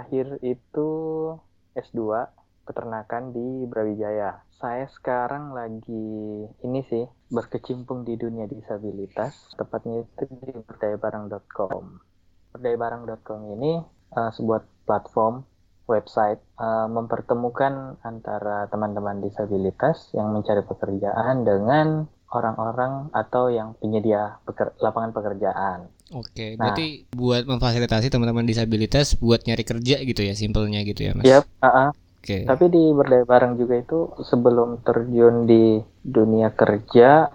Terakhir itu S2 peternakan di Brawijaya. Saya sekarang lagi ini sih berkecimpung di dunia disabilitas, tepatnya itu di berdayabarang.com. Berdayabarang.com ini uh, sebuah platform website uh, mempertemukan antara teman-teman disabilitas yang mencari pekerjaan dengan orang-orang atau yang penyedia peker lapangan pekerjaan. Oke, nah, berarti buat memfasilitasi teman-teman disabilitas buat nyari kerja gitu ya, simpelnya gitu ya, Mas? Yep, uh -uh. Oke. Okay. Tapi di berdaya bareng juga itu sebelum terjun di dunia kerja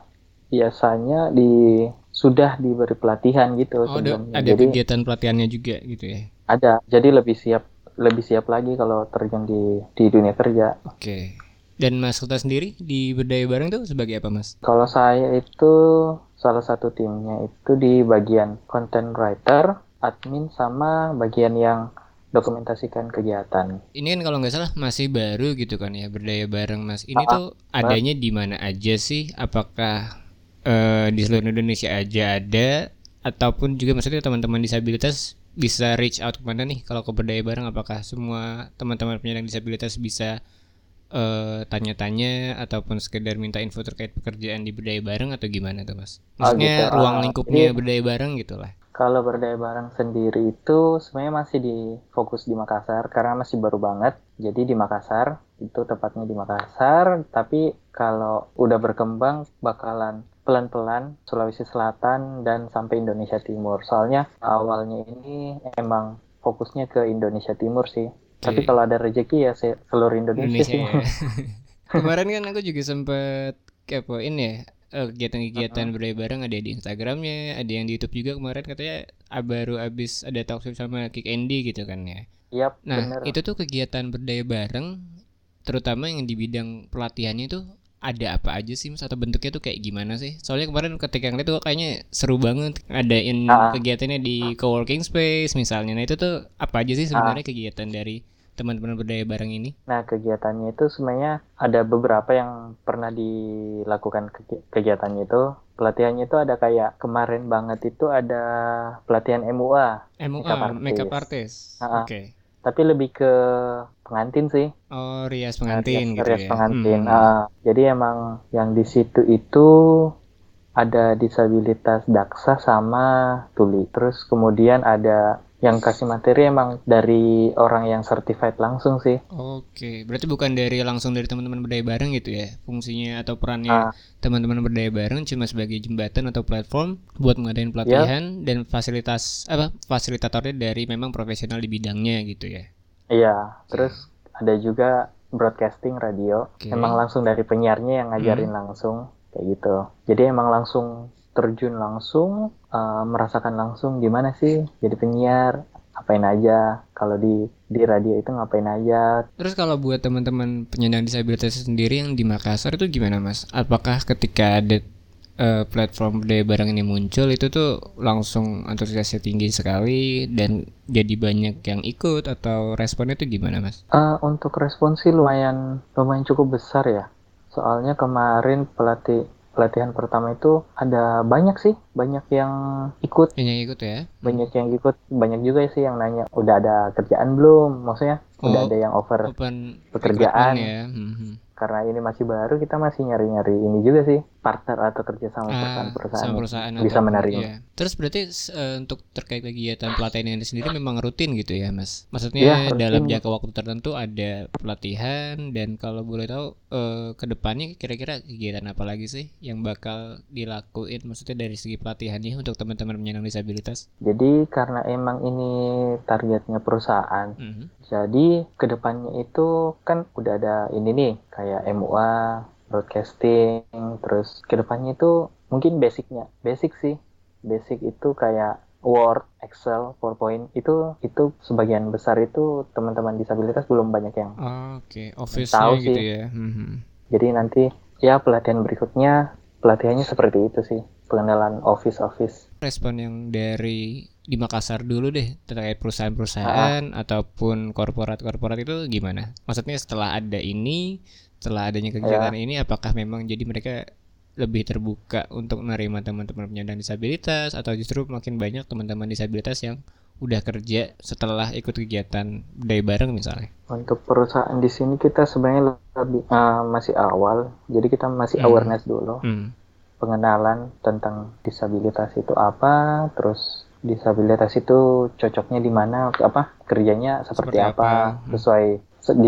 biasanya di sudah diberi pelatihan gitu oh, sebelumnya. Ada, ada jadi, kegiatan pelatihannya juga gitu ya. Ada. Jadi lebih siap lebih siap lagi kalau terjun di di dunia kerja. Oke. Okay. Dan Mas Kuta sendiri di Berdaya Bareng tuh sebagai apa Mas? Kalau saya itu salah satu timnya itu di bagian content writer, admin sama bagian yang dokumentasikan kegiatan. Ini kan kalau nggak salah masih baru gitu kan ya berdaya bareng mas. Ini ah, tuh adanya di mana aja sih? Apakah uh, di seluruh Indonesia aja ada ataupun juga maksudnya teman-teman disabilitas bisa reach out ke mana nih kalau ke berdaya bareng? Apakah semua teman-teman penyandang disabilitas bisa eh, tanya-tanya ataupun sekedar minta info terkait pekerjaan di berdaya bareng atau gimana tuh mas? Oh, Maksudnya oh, gitu. ruang lingkupnya Jadi, berdaya bareng gitulah. Kalau berdaya bareng sendiri itu sebenarnya masih di fokus di Makassar karena masih baru banget. Jadi di Makassar itu tepatnya di Makassar. Tapi kalau udah berkembang bakalan pelan-pelan Sulawesi Selatan dan sampai Indonesia Timur. Soalnya awalnya ini emang fokusnya ke Indonesia Timur sih. Okay. Tapi kalau ada rezeki ya seluruh Indonesia, Indonesia sih. Ya. Kemarin kan aku juga sempet kepoin ya uh, kegiatan-kegiatan uh -huh. budaya bareng ada di Instagramnya, ada yang di YouTube juga kemarin katanya ah, baru abis ada talk show sama Kick Andy gitu kan ya. Yap, nah bener. itu tuh kegiatan berdaya bareng, terutama yang di bidang pelatihannya itu ada apa aja sih mas atau bentuknya tuh kayak gimana sih? Soalnya kemarin ketika ngeliat tuh kayaknya seru banget adain uh, kegiatannya di coworking space misalnya. Nah itu tuh apa aja sih sebenarnya uh, kegiatan dari teman-teman berdaya bareng ini? Nah, kegiatannya itu sebenarnya ada beberapa yang pernah dilakukan kegiatannya itu. Pelatihannya itu ada kayak kemarin banget itu ada pelatihan MUA. MUA, makeup artist. Artist. Oke. Okay. Tapi lebih ke pengantin sih. Oh, rias pengantin rias, gitu rias ya. pengantin. Hmm. Uh, jadi emang yang di situ itu ada disabilitas daksa sama tuli. Terus kemudian ada yang kasih materi emang dari orang yang certified langsung sih. Oke, berarti bukan dari langsung dari teman-teman berdaya bareng gitu ya fungsinya atau perannya teman teman-teman berdaya bareng cuma sebagai jembatan atau platform buat mengadain pelatihan yep. dan fasilitas apa fasilitatornya dari memang profesional di bidangnya gitu ya. Iya, terus ada juga broadcasting radio, okay. emang langsung dari penyiarnya yang ngajarin hmm. langsung kayak gitu. Jadi emang langsung terjun langsung uh, merasakan langsung gimana sih jadi penyiar ngapain aja. Kalau di di radio itu ngapain aja. Terus kalau buat teman-teman penyandang disabilitas sendiri yang di Makassar itu gimana mas? Apakah ketika ada uh, platform budaya barang ini muncul itu tuh langsung antusiasnya tinggi sekali dan jadi banyak yang ikut atau responnya itu gimana mas? Uh, untuk respon sih lumayan lumayan cukup besar ya. Soalnya kemarin pelatih pelatihan pertama itu ada banyak sih banyak yang ikut. Banyak ikut ya? Banyak yang ikut banyak juga sih yang nanya udah ada kerjaan belum? Maksudnya oh, udah ada yang over pekerjaan. ya. Hmm karena ini masih baru kita masih nyari-nyari ini juga sih partner atau kerja sama ah, perusahaan-perusahaan perusahaan bisa menarik. Ya. Terus berarti uh, untuk terkait kegiatan pelatihan ini sendiri memang rutin gitu ya mas? Maksudnya ya, dalam jangka waktu tertentu ada pelatihan dan kalau boleh tahu uh, ke depannya kira-kira kegiatan apa lagi sih yang bakal dilakuin? Maksudnya dari segi pelatihannya untuk teman-teman penyandang disabilitas? Jadi karena emang ini targetnya perusahaan, mm -hmm. Jadi ke depannya itu kan udah ada ini nih kayak MUA, broadcasting, terus ke depannya itu mungkin basicnya, basic sih, basic itu kayak Word, Excel, PowerPoint itu itu sebagian besar itu teman-teman disabilitas belum banyak yang oke okay. office tahu gitu sih. ya. Mm-hmm. Jadi nanti ya pelatihan berikutnya pelatihannya seperti itu sih pengenalan office office. Respon yang dari di Makassar dulu deh terkait perusahaan-perusahaan ah. ataupun korporat-korporat itu gimana? Maksudnya setelah ada ini, setelah adanya kegiatan ya. ini, apakah memang jadi mereka lebih terbuka untuk menerima teman-teman penyandang disabilitas atau justru makin banyak teman-teman disabilitas yang udah kerja setelah ikut kegiatan budaya bareng misalnya? Untuk perusahaan di sini kita sebenarnya lebih uh, masih awal, jadi kita masih hmm. awareness dulu, hmm. pengenalan tentang disabilitas itu apa, terus disabilitas itu cocoknya di mana, apa kerjanya seperti, seperti apa, apa, hmm. sesuai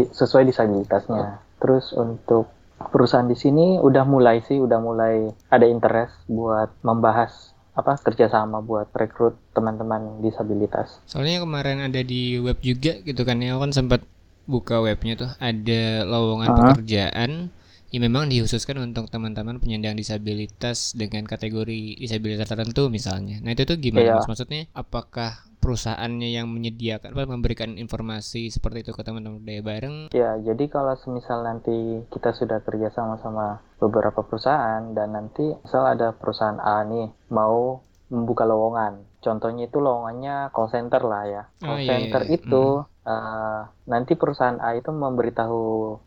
sesuai disabilitasnya. Terus untuk perusahaan di sini udah mulai sih, udah mulai ada interest buat membahas apa kerjasama buat rekrut teman-teman disabilitas. Soalnya kemarin ada di web juga gitu kan ya kan sempat buka webnya tuh ada lowongan uh -huh. pekerjaan yang memang dikhususkan untuk teman-teman penyandang disabilitas dengan kategori disabilitas tertentu misalnya. Nah itu tuh gimana yeah. Maksudnya apakah perusahaannya yang menyediakan apa memberikan informasi seperti itu ke teman-teman budaya bareng? Ya jadi kalau semisal nanti kita sudah kerja sama sama beberapa perusahaan dan nanti misal ada perusahaan A nih mau membuka lowongan. Contohnya itu lowongannya call center lah ya. Call oh, center iya, iya. itu hmm uh, nanti perusahaan A itu memberitahu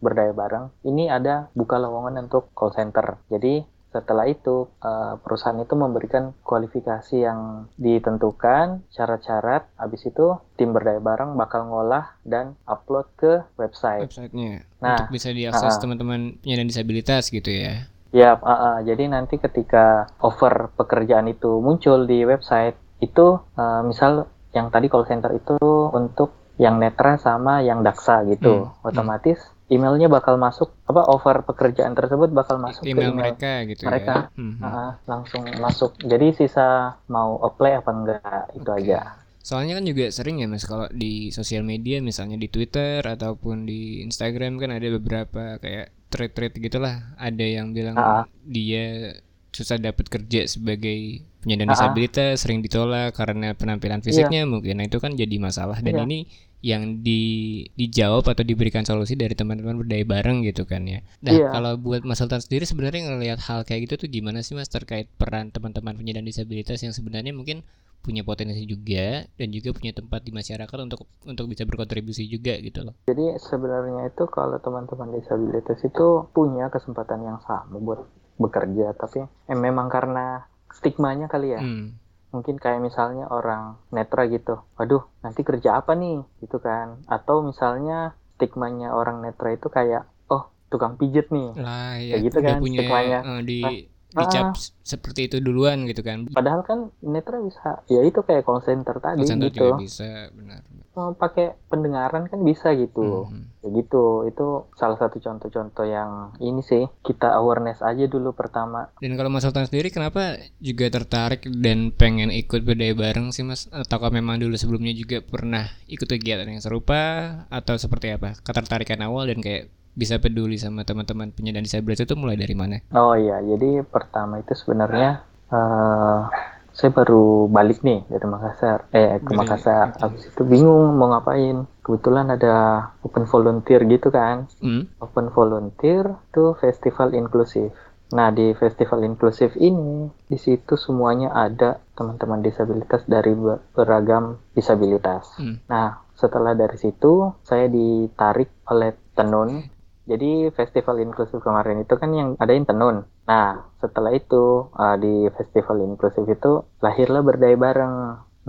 berdaya bareng ini ada buka lowongan untuk call center. Jadi setelah itu uh, perusahaan itu memberikan kualifikasi yang ditentukan, syarat-syarat. Habis itu tim berdaya bareng bakal ngolah dan upload ke website. Websitenya. Nah, untuk bisa diakses uh, teman-teman penyandang disabilitas gitu ya. Ya, uh, uh, jadi nanti ketika offer pekerjaan itu muncul di website itu uh, misal yang tadi call center itu untuk yang netra sama yang daksa gitu. Hmm. hmm. Otomatis emailnya bakal masuk apa offer pekerjaan tersebut bakal masuk email ke email mereka gitu ya. mereka ya. Hmm. Uh, langsung masuk. Jadi sisa mau apply apa enggak itu okay. aja. Soalnya kan juga sering ya mas kalau di sosial media misalnya di Twitter ataupun di Instagram kan ada beberapa kayak thread-thread gitulah ada yang bilang uh dia susah dapat kerja sebagai penyandang uh disabilitas sering ditolak karena penampilan fisiknya yeah. mungkin nah itu kan jadi masalah dan yeah. ini yang di dijawab atau diberikan solusi dari teman-teman berdaya bareng gitu kan ya. Nah, yeah. kalau buat Mas Sultan sendiri sebenarnya ngelihat hal kayak gitu tuh gimana sih Mas terkait peran teman-teman penyandang disabilitas yang sebenarnya mungkin punya potensi juga dan juga punya tempat di masyarakat untuk untuk bisa berkontribusi juga gitu loh. Jadi sebenarnya itu kalau teman-teman disabilitas itu punya kesempatan yang sama buat bekerja tapi eh, memang karena stigmanya kali ya. Hmm mungkin kayak misalnya orang netra gitu waduh nanti kerja apa nih? Gitu kan. Atau misalnya stigmanya orang netra itu kayak oh tukang pijet nih. Lah ya kayak gitu kan punya, stigmanya. uh, di nah, dicap uh, seperti itu duluan gitu kan. Padahal kan netra bisa ya itu kayak call center tadi call center gitu. juga bisa benar. Oh, pakai pendengaran kan bisa gitu. Hmm. ya gitu itu salah satu contoh-contoh yang ini sih kita awareness aja dulu pertama. Dan kalau Mas Sultan sendiri kenapa juga tertarik dan pengen ikut berdaya bareng sih Mas? Ataukah memang dulu sebelumnya juga pernah ikut kegiatan yang serupa atau seperti apa? Ketertarikan awal dan kayak bisa peduli sama teman-teman penyandang disabilitas itu mulai dari mana? Oh iya, jadi pertama itu sebenarnya uh, saya baru balik nih dari Makassar, eh ke Makassar. Habis itu bingung mau ngapain. Kebetulan ada open volunteer gitu kan. Mm. Open volunteer itu festival inklusif. Nah di festival inklusif ini di situ semuanya ada teman-teman disabilitas dari beragam disabilitas. Mm. Nah setelah dari situ saya ditarik oleh tenun jadi festival inklusif kemarin itu kan yang ada tenun. Nah, setelah itu uh, di festival inklusif itu lahirlah berdaya bareng.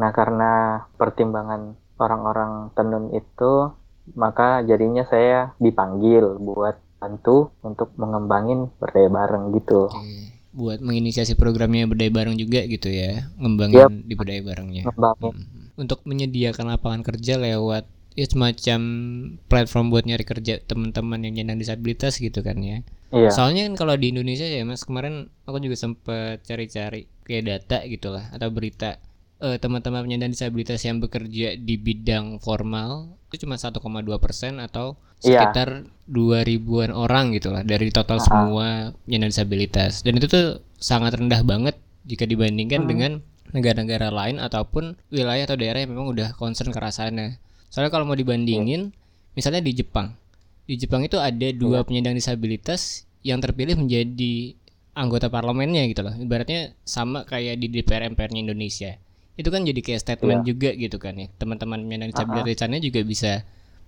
Nah, karena pertimbangan orang-orang tenun itu, maka jadinya saya dipanggil buat bantu untuk mengembangin berdaya bareng gitu. Oke. Buat menginisiasi programnya berdaya bareng juga gitu ya, ngembangin yep. di berdaya barengnya. Hmm. Untuk menyediakan lapangan kerja lewat ya semacam platform buat nyari kerja teman-teman yang nyandang disabilitas gitu kan ya. Iya. Soalnya kan kalau di Indonesia ya Mas kemarin aku juga sempet cari-cari kayak data gitulah atau berita uh, teman-teman penyandang disabilitas yang bekerja di bidang formal itu cuma 1,2 persen atau iya. sekitar dua ribuan orang gitulah dari total uh -huh. semua penyandang disabilitas dan itu tuh sangat rendah banget jika dibandingkan -huh. dengan negara-negara lain ataupun wilayah atau daerah yang memang udah concern ke rasanya. Soalnya kalau mau dibandingin, yeah. misalnya di Jepang, di Jepang itu ada dua yeah. penyandang disabilitas yang terpilih menjadi anggota parlemennya gitu loh. Ibaratnya sama kayak di DPR MPR-nya Indonesia. Itu kan jadi kayak statement yeah. juga gitu kan ya. Teman-teman penyandang disabilitas uh -huh. juga bisa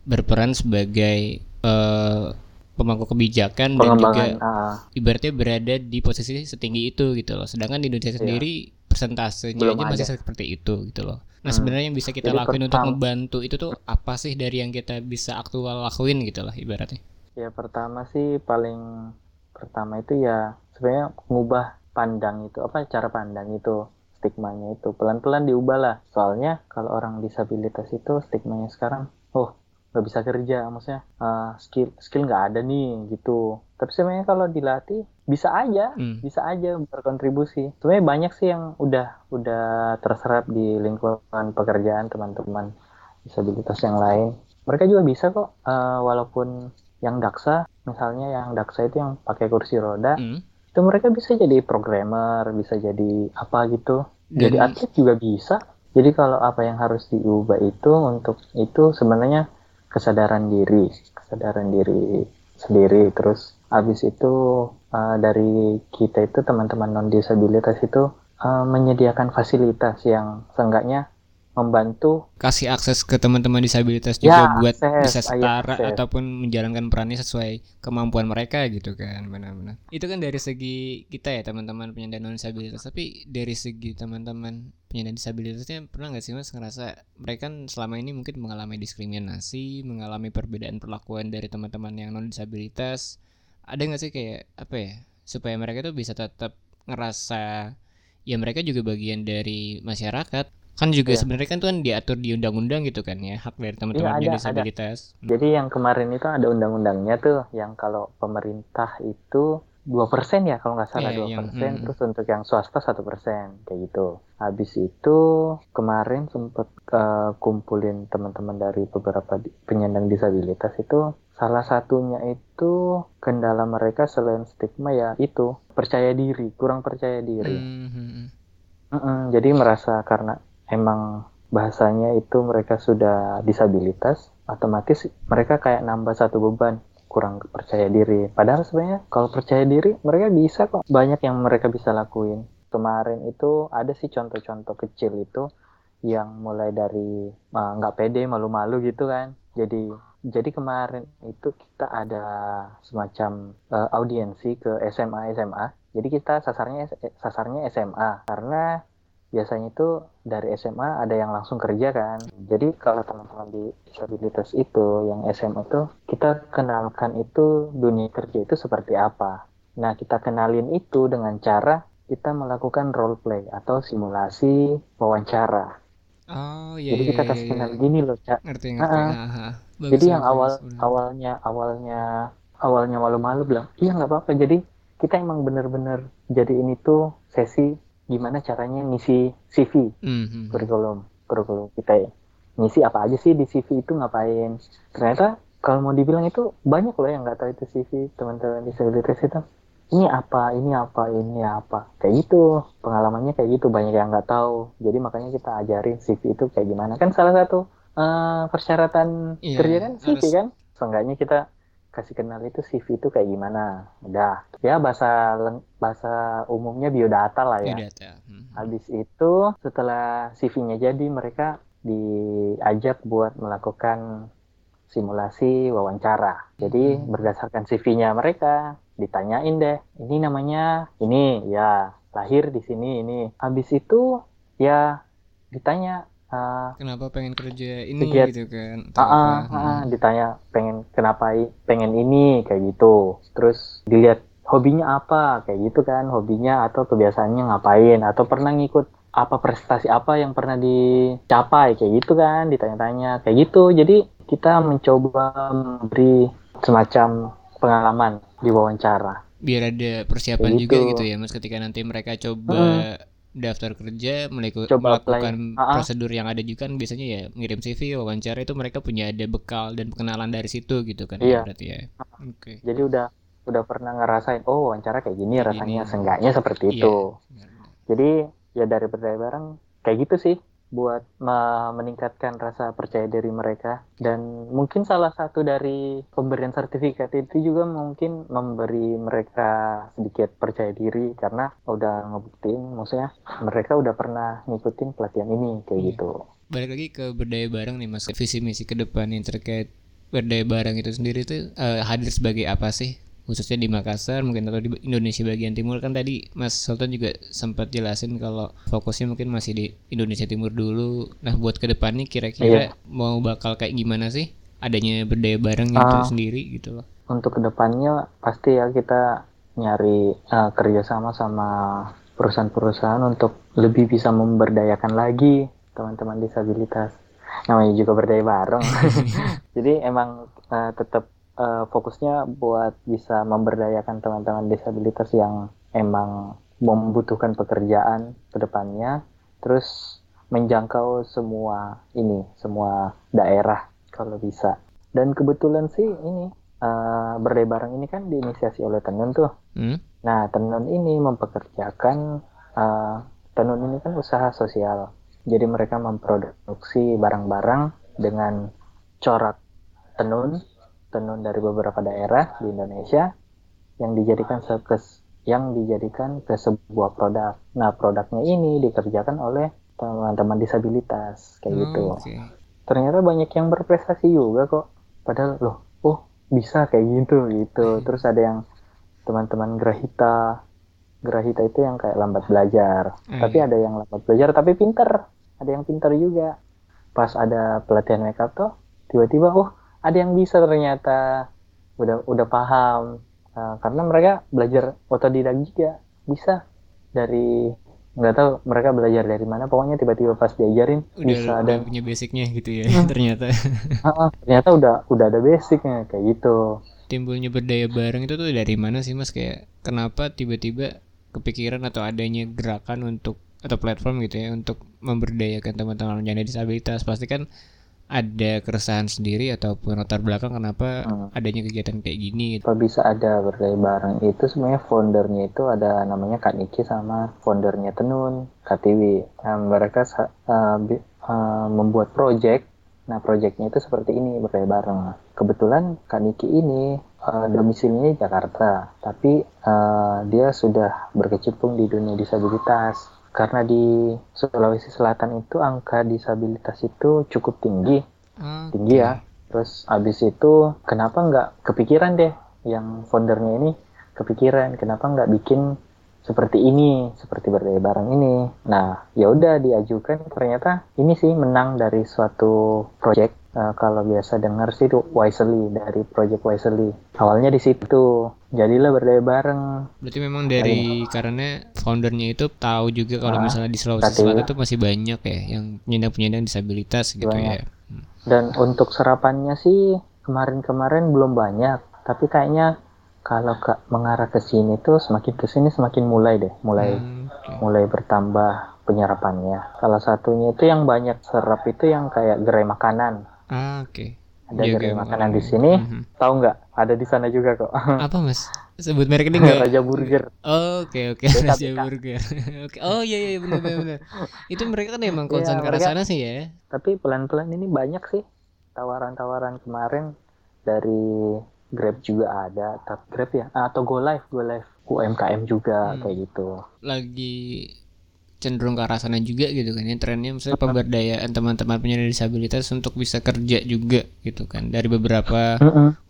berperan sebagai uh, pemangku kebijakan dan juga uh. ibaratnya berada di posisi setinggi itu gitu loh. Sedangkan di Indonesia yeah. sendiri persentasenya Belum aja masih seperti itu gitu loh. Nah Hmm. sebenarnya yang bisa kita Jadi lakuin untuk pertama- membantu itu tuh apa sih dari yang kita bisa aktual lakuin gitu lah ibaratnya. Ya pertama sih paling pertama itu ya sebenarnya ngubah pandang itu apa cara pandang itu stigmanya itu pelan-pelan diubah lah. Soalnya kalau orang disabilitas itu stigmanya sekarang, oh nggak bisa kerja, maksudnya eh, skill skill nggak ada nih gitu. Tapi sebenarnya kalau dilatih bisa aja, Hmm. bisa aja berkontribusi. Sebenarnya banyak sih yang udah udah terserap di lingkungan pekerjaan teman-teman disabilitas yang lain. Mereka juga bisa kok, eh, walaupun yang daksa, misalnya yang daksa itu yang pakai kursi roda, Hmm. itu mereka bisa jadi programmer, bisa jadi apa gitu. Jadi Dan- atlet juga bisa. Jadi kalau apa yang harus diubah itu untuk itu sebenarnya kesadaran diri, kesadaran diri sendiri. Terus habis itu uh, dari kita itu teman-teman non disabilitas itu uh, menyediakan fasilitas yang seenggaknya membantu. Kasih akses ke teman-teman disabilitas Ya, juga buat akses, bisa ya, setara akses. ataupun menjalankan perannya sesuai kemampuan mereka gitu kan benar-benar. Itu kan dari segi kita ya teman-teman penyandang non disabilitas. Tapi dari segi teman-teman penyandang disabilitasnya pernah nggak sih mas ngerasa mereka kan selama ini mungkin mengalami diskriminasi mengalami perbedaan perlakuan dari teman-teman yang non disabilitas ada nggak sih kayak apa ya supaya mereka tuh bisa tetap ngerasa ya mereka juga bagian dari masyarakat kan juga Iya. sebenarnya kan tuh kan diatur di undang-undang gitu kan ya hak dari teman-teman Iya, penyandang ada, ada. disabilitas Jadi yang kemarin itu ada undang-undangnya tuh yang kalau pemerintah itu dua persen ya kalau nggak salah Iya, dua yang- persen mm. terus untuk yang swasta satu persen kayak gitu. Habis itu kemarin sempet eh, kumpulin teman-teman dari beberapa di- penyandang disabilitas itu salah satunya itu kendala mereka selain stigma ya itu percaya diri kurang percaya diri. Mhm. Mm-mm, jadi merasa karena emang bahasanya itu mereka sudah disabilitas, otomatis mereka kayak nambah satu beban, kurang percaya diri. Padahal sebenarnya kalau percaya diri mereka bisa kok, banyak yang mereka bisa lakuin. Kemarin itu ada sih contoh-contoh kecil itu yang mulai dari uh, nggak pede, malu-malu gitu kan. Jadi jadi kemarin itu kita ada semacam uh, audiensi ke SMA SMA. Jadi kita sasarnya sasarnya SMA karena biasanya itu dari SMA ada yang langsung kerja kan. Jadi kalau teman-teman di disabilitas itu yang SMA itu kita kenalkan itu dunia kerja itu seperti apa. Nah kita kenalin itu dengan cara kita melakukan role play atau simulasi wawancara. oh iya Jadi iya, kita iya, kasih iya. kenal gini loh, Cak. ngerti ngerti Ah, ah. Ah, ah. Bagus, Jadi yang bagus, awal benar. awalnya awalnya awalnya malu-malu bilang, iya nggak apa-apa. Jadi kita emang bener-bener jadi ini tuh sesi gimana caranya ngisi CV Mhm. kurikulum kurikulum kita ya. Ngisi apa aja sih di CV itu ngapain? Ternyata kalau mau dibilang itu banyak loh yang nggak tahu itu CV teman-teman disabilitas itu. Ini apa, ini apa, ini apa. Kayak gitu. Pengalamannya kayak gitu. Banyak yang nggak tahu. Jadi makanya kita ajarin CV itu kayak gimana. Kan salah satu eh, persyaratan Iya, kerja kan CV harus- kan. Seenggaknya kita kasih kenal itu CV itu kayak gimana. Udah. Ya bahasa bahasa umumnya biodata lah ya. Biodata. Mhm. Habis itu setelah CV-nya jadi mereka diajak buat melakukan simulasi wawancara. Jadi Hmm. berdasarkan CV-nya mereka ditanyain deh, ini namanya ini ya lahir di sini ini. Habis itu ya ditanya uh, Kenapa pengen kerja ini Kegiat- gitu kan? ah, Atau ah, apa? ah, Mhm. ditanya pengen kenapa pengen ini kayak gitu. Terus dilihat hobinya apa kayak gitu kan, hobinya atau kebiasaannya ngapain atau pernah ngikut apa prestasi apa yang pernah dicapai kayak gitu kan, ditanya-tanya kayak gitu. Jadi kita mencoba memberi semacam pengalaman di wawancara. Biar ada persiapan Kayak juga gitu. gitu ya, Mas ketika nanti mereka coba daftar kerja, meliku- Coba apply. melakukan Ah, ah. prosedur yang ada juga kan biasanya ya ngirim CV, wawancara itu mereka punya ada bekal dan pengenalan dari situ gitu kan ya Iya. berarti ya. Oke. Jadi udah udah pernah ngerasain, oh wawancara kayak gini rasanya, gini. seenggaknya seperti Iya. itu. Jadi ya dari berdaya bareng kayak gitu sih buat me- meningkatkan rasa percaya diri mereka dan mungkin salah satu dari pemberian sertifikat itu juga mungkin memberi mereka sedikit percaya diri karena udah ngebuktiin maksudnya mereka udah pernah ngikutin pelatihan ini kayak Iya. gitu. Balik lagi ke berdaya bareng nih Mas, visi misi ke depan yang terkait berdaya bareng itu sendiri itu eh, hadir sebagai apa sih khususnya di Makassar mungkin atau di Indonesia bagian timur kan tadi Mas Sultan juga sempat jelasin kalau fokusnya mungkin masih di Indonesia Timur dulu. Nah buat ke depannya kira-kira iya. mau bakal kayak gimana sih adanya berdaya bareng uh, itu sendiri gitu loh. Untuk ke depannya pasti ya kita nyari uh, kerjasama sama perusahaan-perusahaan untuk lebih bisa memberdayakan lagi teman-teman disabilitas. Namanya juga berdaya bareng. Jadi emang uh, tetap uh, fokusnya buat bisa memberdayakan teman-teman disabilitas yang emang membutuhkan pekerjaan ke depannya, terus menjangkau semua ini, semua daerah kalau bisa. Dan kebetulan sih ini uh, berdaya bareng ini kan diinisiasi oleh Tenun tuh. Hmm? Nah, Tenun ini mempekerjakan uh, Tenun ini kan usaha sosial. Jadi mereka memproduksi barang-barang dengan corak tenun tenun dari beberapa daerah di Indonesia yang dijadikan sekes yang dijadikan ke sebuah produk. Nah, produknya ini dikerjakan oleh teman-teman disabilitas kayak gitu. oh, gitu. Okay. Ternyata banyak yang berprestasi juga kok. Padahal loh, oh bisa kayak gitu gitu. Hmm. Terus ada yang teman-teman Grahita. Grahita itu yang kayak lambat belajar. Hmm. Tapi ada yang lambat belajar tapi pinter. Ada yang pinter juga. Pas ada pelatihan makeup tuh, tiba-tiba oh ada yang bisa ternyata. Udah udah paham. Uh, karena mereka belajar otodidak juga. Bisa. Dari nggak tahu mereka belajar dari mana. Pokoknya tiba-tiba pas diajarin udah, bisa dan punya basicnya gitu ya ternyata. Uh, ternyata udah udah ada basicnya. Kayak gitu. Timbulnya berdaya bareng itu tuh dari mana sih mas? Kayak kenapa tiba-tiba kepikiran atau adanya gerakan untuk atau platform gitu ya untuk memberdayakan teman-teman penyandang disabilitas? Pasti kan ada keresahan sendiri ataupun latar belakang kenapa hmm. adanya kegiatan kayak gini? Apa bisa ada berdaya bareng itu sebenarnya foundernya itu ada namanya Kak Niki sama foundernya Tenun KTW. Nah, mereka uh, uh, membuat project. Nah projectnya itu seperti ini berdaya bareng. Kebetulan Kak Niki ini uh, domisilinya Jakarta, tapi uh, dia sudah berkecimpung di dunia disabilitas karena di Sulawesi Selatan itu angka disabilitas itu cukup tinggi. Okay. tinggi ya. terus abis itu kenapa nggak kepikiran deh yang foundernya ini? Kepikiran kenapa nggak bikin seperti ini seperti berdaya bareng ini? Nah ya udah diajukan. Ternyata ini sih menang dari suatu project uh, kalau biasa dengar sih itu Wisely dari Project Wisely. Awalnya di situ. Jadilah berdaya bareng. Berarti memang dari Ayo. karena foundernya itu tahu juga kalau nah, misalnya di Sulawesi Selatan itu masih banyak ya yang penyandang-penyandang disabilitas gitu banyak. ya. Hmm. Dan untuk serapannya sih kemarin-kemarin belum banyak, tapi kayaknya kalau ke mengarah ke sini tuh semakin ke sini semakin mulai deh, mulai hmm, okay. mulai bertambah penyerapannya. Salah satunya itu yang banyak serap itu yang kayak gerai makanan. Ah, oke. Okay. Ada yeah, gerai makanan di sini. Mm-hmm. Tahu nggak? Ada di sana juga kok. Apa mas? Sebut merek ini nggak? Raja Burger. Oke oke. Raja Burger. Oke. Oh iya iya benar benar. Itu mereka kan emang konsen yeah, ke sana sih ya. Tapi pelan-pelan ini banyak sih tawaran-tawaran kemarin dari Grab juga ada, tapi Grab ya atau Go Live, Go Live UMKM juga hmm. kayak gitu. Lagi cenderung ke arah sana juga gitu kan. Ya trennya misalnya pemberdayaan teman-teman penyandang disabilitas untuk bisa kerja juga gitu kan. Dari beberapa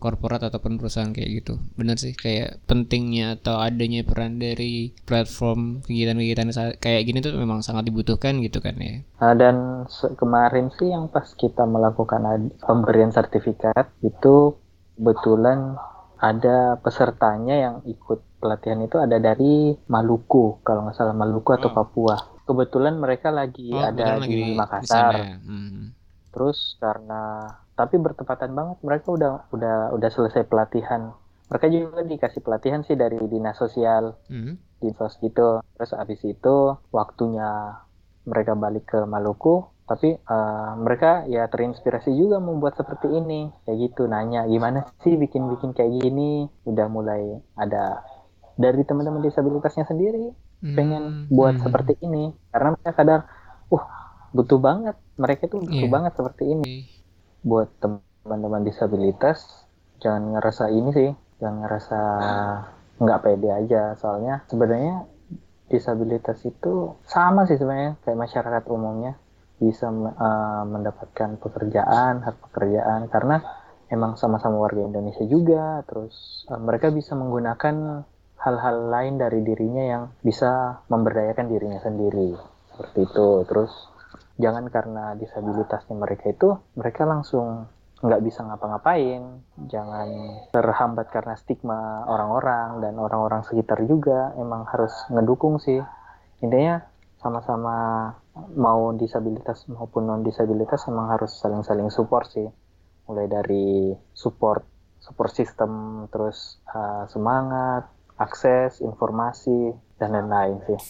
korporat ataupun perusahaan kayak gitu. Benar sih kayak pentingnya atau adanya peran dari platform kegiatan-kegiatan kayak gini tuh memang sangat dibutuhkan gitu kan ya. Nah, dan kemarin sih yang pas kita melakukan pemberian sertifikat itu kebetulan ada pesertanya yang ikut pelatihan itu ada dari Maluku kalau nggak salah Maluku atau oh. Papua kebetulan mereka lagi oh, ada di, di Makassar ya? hmm. terus karena tapi bertepatan banget mereka udah udah udah selesai pelatihan mereka juga dikasih pelatihan sih dari dinas sosial hmm. di sos gitu terus abis itu waktunya mereka balik ke Maluku tapi uh, mereka ya terinspirasi juga membuat seperti ini. Kayak gitu nanya gimana sih bikin bikin kayak gini? Udah mulai ada dari teman-teman disabilitasnya sendiri hmm. pengen buat hmm. seperti ini. Karena mereka sadar uh butuh banget. Mereka itu butuh yeah. banget seperti ini. Buat teman-teman disabilitas jangan ngerasa ini sih jangan ngerasa nggak pede aja. Soalnya sebenarnya disabilitas itu sama sih sebenarnya kayak masyarakat umumnya bisa uh, mendapatkan pekerjaan hak pekerjaan karena emang sama-sama warga Indonesia juga terus uh, mereka bisa menggunakan hal-hal lain dari dirinya yang bisa memberdayakan dirinya sendiri seperti itu. Terus jangan karena disabilitasnya mereka itu mereka langsung nggak bisa ngapa-ngapain jangan terhambat karena stigma orang-orang dan orang-orang sekitar juga emang harus ngedukung sih. Intinya sama-sama mau disabilitas maupun non disabilitas emang harus saling-saling support sih. Mulai dari support support system terus uh, semangat akses informasi dan lain-lain sih